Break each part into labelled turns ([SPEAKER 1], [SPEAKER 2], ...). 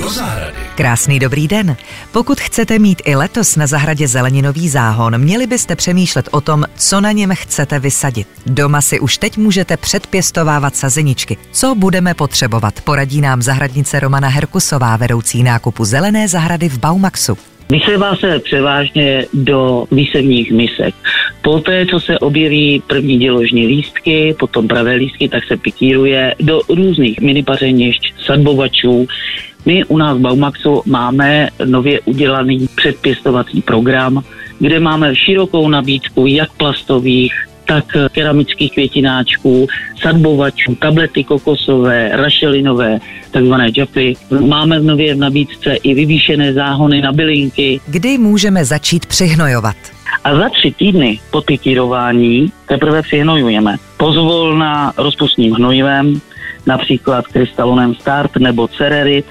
[SPEAKER 1] do zahrady.
[SPEAKER 2] Krásný dobrý den. Pokud chcete mít i letos na zahradě zeleninový záhon, měli byste přemýšlet o tom, co na něm chcete vysadit. Doma si už teď můžete předpěstovávat sazeničky. Co budeme potřebovat, poradí nám zahradnice Romana Herkusová, vedoucí nákupu zelené zahrady v Baumaxu.
[SPEAKER 3] Vysevá se převážně do výsevních misek. Poté, co se objeví první děložní lístky, potom pravé lístky, tak se pikíruje do různých minipařenišť, sadbovačů. My u nás v Baumaxu máme nově udělaný předpěstovací program, kde máme širokou nabídku jak plastových, tak keramických květináčků, sadbovačů, tablety kokosové, rašelinové, takzvané džapy. Máme v nově v nabídce i vyvýšené záhony na bylinky.
[SPEAKER 2] Kdy můžeme začít přihnojovat?
[SPEAKER 3] A za tři týdny po pikírování teprve přihnojujeme. Pozvolna rozpustným hnojivem, například krystalonem start nebo cererit.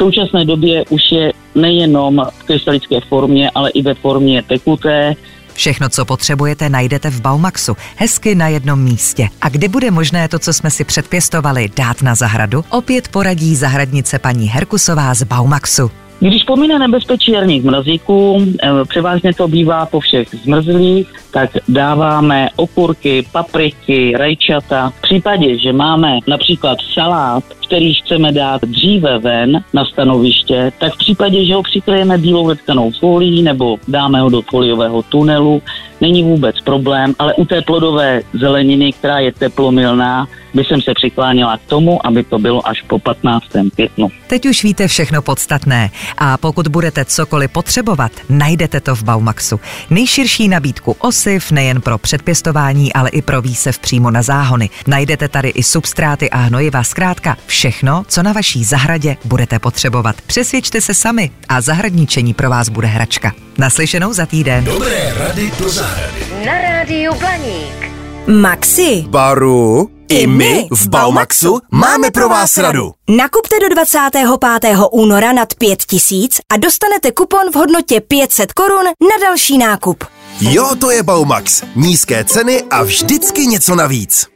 [SPEAKER 3] V současné době už je nejenom v krystalické formě, ale i ve formě tekuté,
[SPEAKER 2] Všechno, co potřebujete, najdete v Baumaxu. Hezky na jednom místě. A kdy bude možné to, co jsme si předpěstovali, dát na zahradu? Opět poradí zahradnice paní Herkusová z Baumaxu.
[SPEAKER 3] Když pomine nebezpečí jarních mrazíků, eh, převážně to bývá po všech zmrzlých, tak dáváme okurky, papriky, rajčata. V případě, že máme například salát, který chceme dát dříve ven na stanoviště, tak v případě, že ho přikryjeme bílou letkanou folií nebo dáme ho do foliového tunelu, není vůbec problém, ale u té plodové zeleniny, která je teplomilná, by jsem se přikláněla k tomu, aby to bylo až po 15. květnu.
[SPEAKER 2] Teď už víte všechno podstatné a pokud budete cokoliv potřebovat, najdete to v Baumaxu. Nejširší nabídku osiv nejen pro předpěstování, ale i pro výsev přímo na záhony. Najdete tady i substráty a hnojiva, zkrátka všechno, co na vaší zahradě budete potřebovat. Přesvědčte se sami a zahradničení pro vás bude hračka. Naslyšenou za týden.
[SPEAKER 1] Dobré rady do zahrady.
[SPEAKER 4] na Rádiu Blaník.
[SPEAKER 5] Maxi.
[SPEAKER 6] Baru, i my v Baumaxu máme pro vás radu.
[SPEAKER 5] Nakupte do 25. února nad 5000 a dostanete kupon v hodnotě 500 korun na další nákup.
[SPEAKER 6] Jo, to je Baumax. Nízké ceny a vždycky něco navíc.